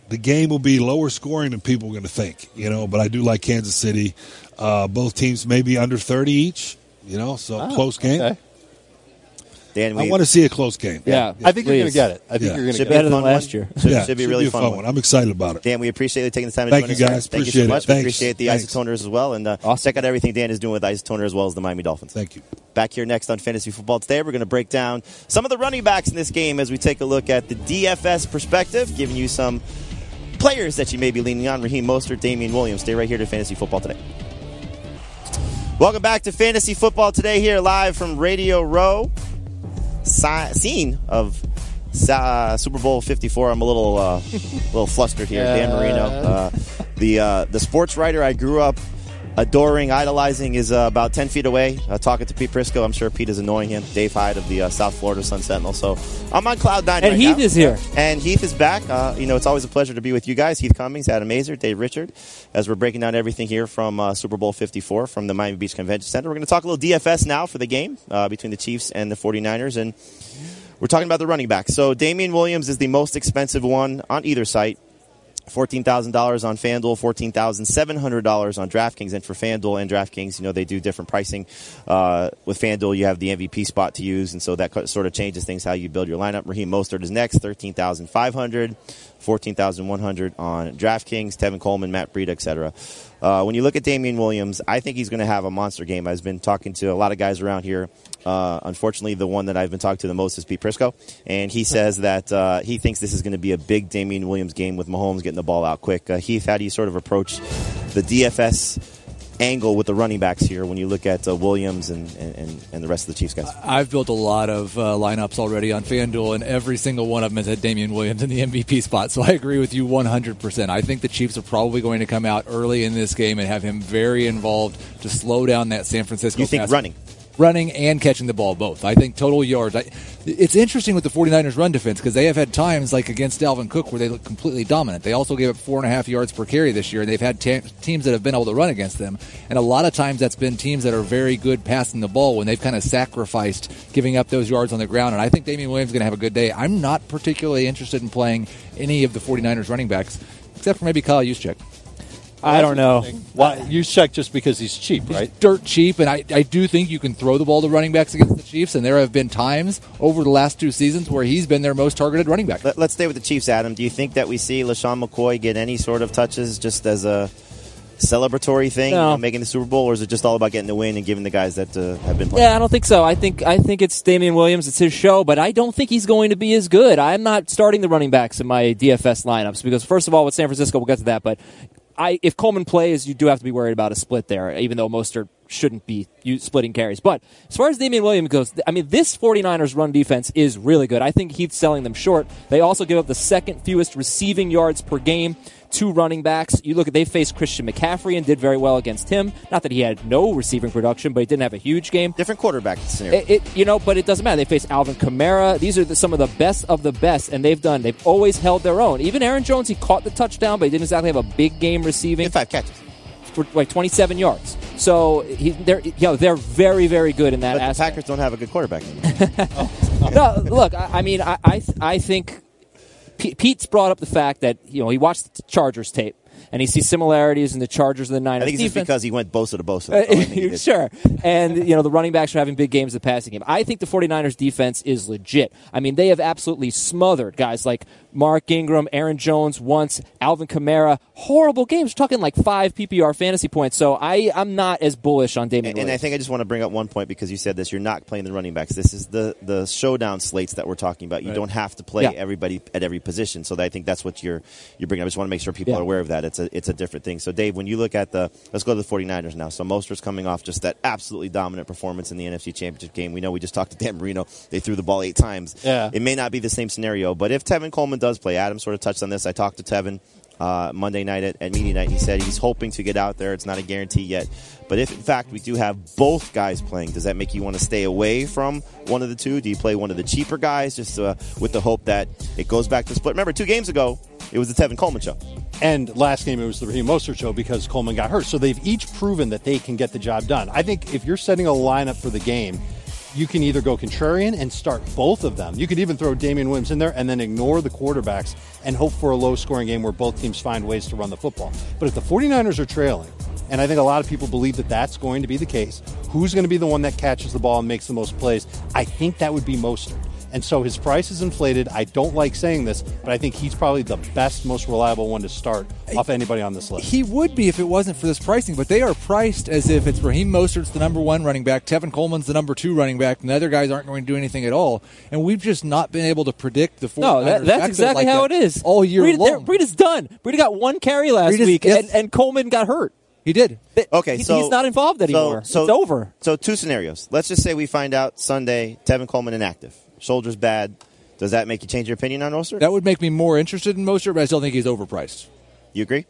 the game will be lower scoring than people are going to think. You know, but I do like Kansas City. Uh, both teams maybe under 30 each. You know, so close game. okay. Dan, I want to see a close game. Yeah. I think you're going to get it. I think Yeah. you're going to should get be a Better than fun last year. Should, Yeah, should be a really fun, one. I'm excited about it. Dan, we appreciate you taking the time to Thank join you, us. guys. Thank you Appreciate so it. much. We Thanks. appreciate the Thanks. Isotoners as well, and uh, Awesome. check out everything Dan is doing with Isotoner as well as the Miami Dolphins. Thank you. Back here next on Fantasy Football today, we're going to break down some of the running backs in this game as we take a look at the DFS perspective, giving you some players that you may be leaning on. Raheem Mostert, Damien Williams. Stay right here to Fantasy Football today. Welcome back to Fantasy Football today, here live from Radio Row, si- scene of uh, Super Bowl 54. I'm a little, uh, little flustered here. Dan Marino, uh, the uh, the sports writer I grew up adoring, idolizing, is uh, about 10 feet away. Uh, talking to Pete Prisco. I'm sure Pete is annoying him. Dave Hyde of the uh, South Florida Sun Sentinel. So I'm on cloud nine. And right Heath now. is here. And Heath is back. Uh, you know, it's always a pleasure to be with you guys. Heath Cummings, Adam Aizer, Dave Richard, as we're breaking down everything here from uh, Super Bowl 54 from the Miami Beach Convention Center. We're going to talk a little DFS now for the game uh, between the Chiefs and the 49ers. And we're talking about the running back. So Damien Williams is the most expensive one on either site. Fourteen thousand dollars on FanDuel, fourteen thousand seven hundred dollars on DraftKings, and for FanDuel and DraftKings, you know they do different pricing. Uh, with FanDuel, you have the MVP spot to use, and so that sort of changes things how you build your lineup. Raheem Mostert is next, thirteen thousand five hundred, fourteen thousand one hundred on DraftKings. Tevin Coleman, Matt Breida, etc. Uh, when you look at Damien Williams, I think he's going to have a monster game. I've been talking to a lot of guys around here. Uh, unfortunately, the one that I've been talking to the most is Pete Prisco, and he says that uh, he thinks this is going to be a big Damien Williams game with Mahomes getting the ball out quick. Uh, Heath, how do you sort of approach the DFS angle with the running backs here when you look at uh, Williams and, and, and the rest of the Chiefs guys? I've built a lot of uh, lineups already on FanDuel, and every single one of them has had Damien Williams in the MVP spot. So I agree with you 100%. I think the Chiefs are probably going to come out early in this game and have him very involved to slow down that San Francisco. You think pass. running? Running and catching the ball both. I think total yards. I, it's interesting with the 49ers run defense because they have had times like against Dalvin Cook where they look completely dominant. They also gave up four and a half yards per carry this year, and they've had te- teams that have been able to run against them. And a lot of times that's been teams that are very good passing the ball when they've kind of sacrificed giving up those yards on the ground. And I think Damien Williams is going to have a good day. I'm not particularly interested in playing any of the 49ers running backs except for maybe Kyle Juszczyk. I don't know. Why Juszczyk just because he's cheap, right? dirt cheap, and I, I do think you can throw the ball to running backs against the Chiefs, and there have been times over the last two seasons where he's been their most targeted running back. Let, us stay with the Chiefs, Adam. Do you think that we see LeSean McCoy get any sort of touches just as a celebratory thing, No. you know, making the Super Bowl, or is it just all about getting the win and giving the guys that uh, have been playing? Yeah, I don't think so. I think I think it's Damien Williams. It's his show, but I don't think he's going to be as good. I'm not starting the running backs in my DFS lineups because first of all, with San Francisco, we'll get to that. But I, if Coleman plays, you do have to be worried about a split there, even though Mostert shouldn't be splitting carries. But as far as Damien Williams goes, I mean, this 49ers run defense is really good. I think Heath's selling them short. They also give up the second fewest receiving yards per game two running backs. You look at they faced Christian McCaffrey and did very well against him. Not that he had no receiving production, but he didn't have a huge game. Different quarterback scenario. It, it- you know, but it doesn't matter. They face Alvin Kamara. These are the, some of the best of the best, and they've done. They've always held their own. Even Aaron Jones, he caught the touchdown, but he didn't exactly have a big game receiving. five catches for like 27 yards. So he, they're, you know, they're very, very good in that but the aspect. Packers don't have a good quarterback anymore. [laughs] no, look, I, I mean, I, I, I think P- Pete's brought up the fact that you know he watched the Chargers tape and he sees similarities in the Chargers and the Niners. I think it's because he went Bosa to Bosa. Uh, That's all I think he [laughs] did. sure. And, you know, the running backs are having big games in the passing game. I think the 49ers defense is legit. I mean, they have absolutely smothered guys like Mark Ingram, Aaron Jones once, Alvin Kamara. Horrible games. We're talking like five PPR fantasy points. So I, I'm not as bullish on Damien And, and I think I just want to bring up one point because you said this. You're not playing the running backs. This is the the showdown slates that we're talking about. You Right. don't have to play Yeah. everybody at every position. So I think that's what you're you're bringing. up. I just want to make sure people Yeah. are aware of that. It's a it's a different thing. So Dave, when you look at the let's go to the 49ers now. So Mostert's coming off just that absolutely dominant performance in the NFC Championship game. We know we just talked to Dan Marino. They threw the ball eight times. Yeah. It may not be the same scenario, but if Tevin Coleman does play, Adam sort of touched on this. I talked to Tevin uh, Monday night at, at media night. He said he's hoping to get out there. It's not a guarantee yet. But if, in fact, we do have both guys playing, does that make you want to stay away from one of the two? Do you play one of the cheaper guys just uh, with the hope that it goes back to split? Remember, two games ago, it was the Tevin Coleman show. And last game it was the Raheem Mostert show because Coleman got hurt. So they've each proven that they can get the job done. I think if you're setting a lineup for the game, you can either go contrarian and start both of them. You could even throw Damien Williams in there and then ignore the quarterbacks and hope for a low scoring game where both teams find ways to run the football. But if the 49ers are trailing, and I think a lot of people believe that that's going to be the case, who's going to be the one that catches the ball and makes the most plays? I think that would be Mostert. And so his price is inflated. I don't like saying this, but I think he's probably the best, most reliable one to start off anybody on this list. He would be if it wasn't for this pricing, but they are priced as if it's Raheem Mostert's the number one running back, Tevin Coleman's the number two running back, and the other guys aren't going to do anything at all. And we've just not been able to predict the 49ers no, that, that's exactly like how that it is. all year Breida, long. Breida's done. Breida got one carry last Breida's- week, yes. and, and Coleman got hurt. He did. Okay, He- so he's not involved anymore. So, it's over. So two scenarios. Let's just say we find out Sunday Tevin Coleman inactive, shoulders bad. Does that make you change your opinion on Mostert? That would make me more interested in Mostert, but I still think he's overpriced. You agree?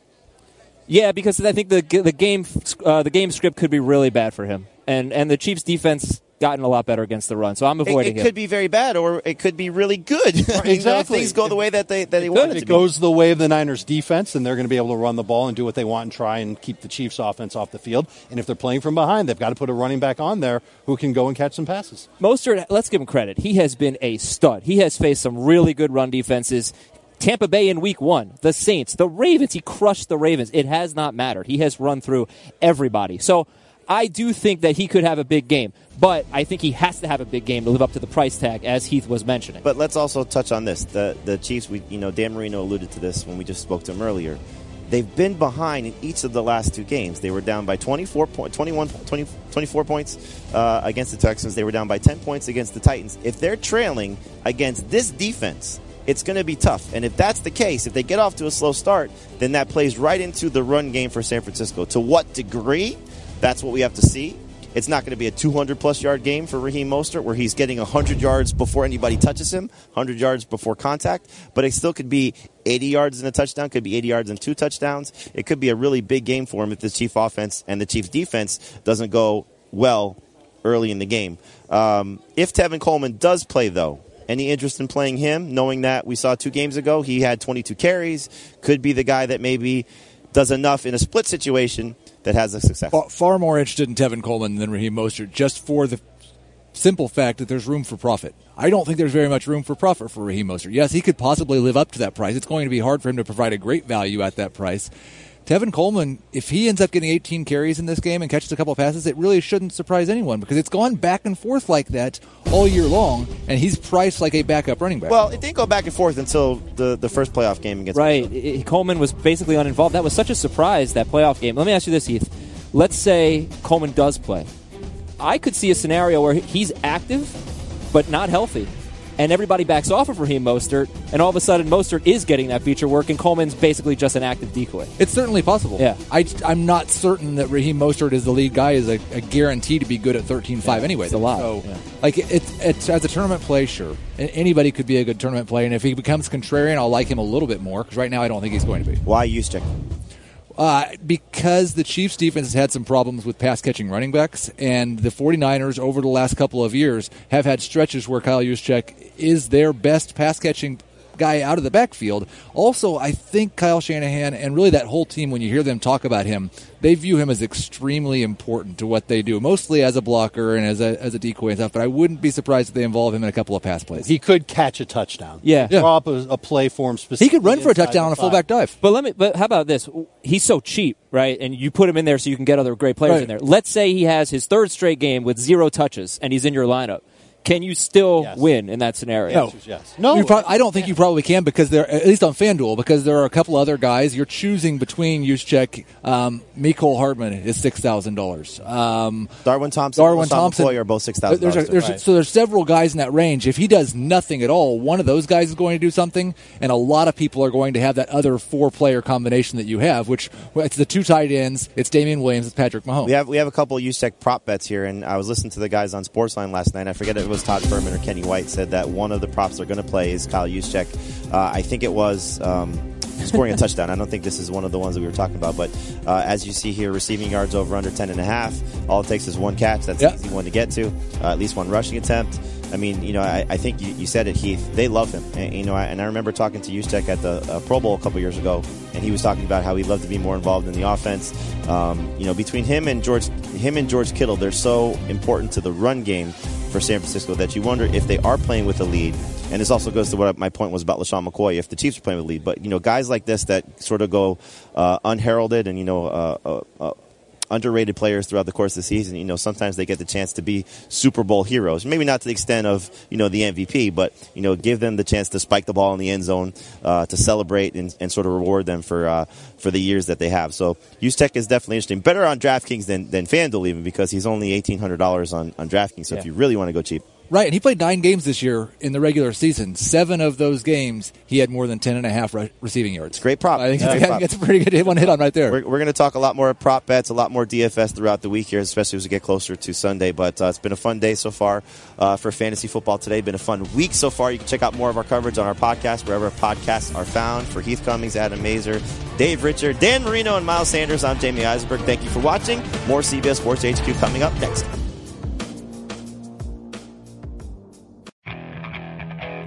Yeah, because I think the the game uh, the game script could be really bad for him, and and the Chiefs' defense gotten a lot better against the run, so I'm It, avoiding it could be very bad, or it could be really good. I [laughs] mean, you know, if Exactly. things go the way that they that they If want it it to goes the way of the Niners defense, and they're going to be able to run the ball and do what they want and try and keep the Chiefs offense off the field. And if they're playing from behind, they've got to put a running back on there who can go and catch some passes. Mostert, let's give him credit. He has been a stud. He has faced some really good run defenses. Tampa Bay in week one, the Saints, the Ravens, he crushed the Ravens. It has not mattered. He has run through everybody. So I do think that he could have a big game, but I think he has to have a big game to live up to the price tag, as Heath was mentioning. But let's also touch on this. The the Chiefs, we you know, Dan Marino alluded to this when we just spoke to him earlier. They've been behind in each of the last two games. They were down by 24 point, 21, 20, 24 points uh, against the Texans. They were down by 10 points against the Titans. If they're trailing against this defense, it's going to be tough. And if that's the case, if they get off to a slow start, then that plays right into the run game for San Francisco. To what degree? That's what we have to see. It's not going to be a 200 plus yard game for Raheem Mostert where he's getting 100 yards before anybody touches him, 100 yards before contact, but it still could be 80 yards and a touchdown, could be 80 yards and two touchdowns. It could be a really big game for him if the Chief offense and the Chiefs defense doesn't go well early in the game. Um, if Tevin Coleman does play, though, any interest in playing him, knowing that we saw two games ago he had 22 carries, could be the guy that maybe does enough in a split situation that has a success. Far, far more interested in Tevin Coleman than Raheem Mostert, just for the simple fact that there's room for profit. I don't think there's very much room for profit for Raheem Mostert. Yes, he could possibly live up to that price. It's going to be hard for him to provide a great value at that price. Tevin Coleman, if he ends up getting 18 carries in this game and catches a couple of passes, it really shouldn't surprise anyone because it's gone back and forth like that all year long, and he's priced like a backup running back. Well, it didn't go back and forth until the, the first playoff game against Right. I- Coleman was basically uninvolved. That was such a surprise, that playoff game. Let me ask you this, Heath. Let's say Coleman does play. I could see a scenario where he's active, but not healthy. And everybody backs off of Raheem Mostert, and all of a sudden Mostert is getting that feature work, and Coleman's basically just an active decoy. It's certainly possible. Yeah. I, am not certain that Raheem Mostert is the lead guy is a, a guarantee to be good at 13-5 anyway. it's a lot, So, yeah. like, it's, it's as a tournament play, sure. Anybody could be a good tournament play, and if he becomes contrarian, I'll like him a little bit more because right now I don't think he's going to be. Why Juszczyk? Uh, because the Chiefs defense has had some problems with pass catching running backs, and the 49ers over the last couple of years have had stretches where Kyle Juszczyk is their best pass catching guy out of the backfield. Also, I think Kyle Shanahan and really that whole team, when you hear them talk about him, they view him as extremely important to what they do, mostly as a blocker and as a, as a decoy and stuff, but I wouldn't be surprised if they involve him in a couple of pass plays. He could catch a touchdown. Yeah. Yeah. Draw up a, a play for him specifically. He could run for a touchdown on a five. fullback dive. But let me. But how about this? He's so cheap, right? And you put him in there so you can get other great players Right. in there. Let's say he has his third straight game with zero touches, and he's in your lineup. Can you still Yes. win in that scenario? No. Yes. No. You prob- I don't think you probably can because there, at least on FanDuel, because there are a couple other guys. You're choosing between Juszczyk, um, Mecole Hardman is six thousand dollars. Um, Darwin Thompson, Darwin LeSean Thompson McCoy are both six thousand there's a- dollars. So there's several guys in that range. If he does nothing at all, one of those guys is going to do something, and a lot of people are going to have that other four player combination that you have, which it's the two tight ends, it's Damien Williams, it's Patrick Mahomes. We have we have a couple of Juszczyk prop bets here, and I was listening to the guys on Sportsline last night. I forget it was Todd Fuhrman or Kenny White said that one of the props they're going to play is Kyle Juszczyk. Uh, I think it was um, scoring a touchdown. I don't think this is one of the ones that we were talking about, but uh, as you see here, receiving yards over under ten and a half. All it takes is one catch. That's Yep. an easy one to get to. Uh, at least one rushing attempt. I mean, you know, I, I think you, you said it, Heath. They love him, and, you know, I, and I remember talking to Juszczyk at the uh, Pro Bowl a couple years ago, and he was talking about how he'd love to be more involved in the offense. Um, you know, between him and George, him and George Kittle, they're so important to the run game for San Francisco that you wonder if they are playing with a lead. And this also goes to what my point was about LeSean McCoy. If the Chiefs are playing with a lead, but you know, guys like this that sort of go uh, unheralded and you know. Uh, uh, uh, underrated players throughout the course of the season. You know, sometimes they get the chance to be Super Bowl heroes. Maybe not to the extent of you know the MVP, but you know, give them the chance to spike the ball in the end zone, uh, to celebrate and, and sort of reward them for uh, for the years that they have. So, Tech is definitely interesting. Better on DraftKings than than FanDuel even because he's only eighteen hundred dollars on on DraftKings. So if you really want to go cheap. Right, and he played nine games this year in the regular season. Seven of those games, he had more than ten and a half re- receiving yards. Great prop. I think it's, prop. it's a pretty good hit, one hit on right there. We're, we're going to talk a lot more prop bets, a lot more DFS throughout the week here, especially as we get closer to Sunday. But uh, it's been a fun day so far uh, for fantasy football today. Been a fun week so far. You can check out more of our coverage on our podcast, wherever podcasts are found. For Heath Cummings, Adam Aizer, Dave Richard, Dan Marino, and Miles Sanders, I'm Jamey Eisenberg. Thank you for watching. More CBS Sports HQ coming up next.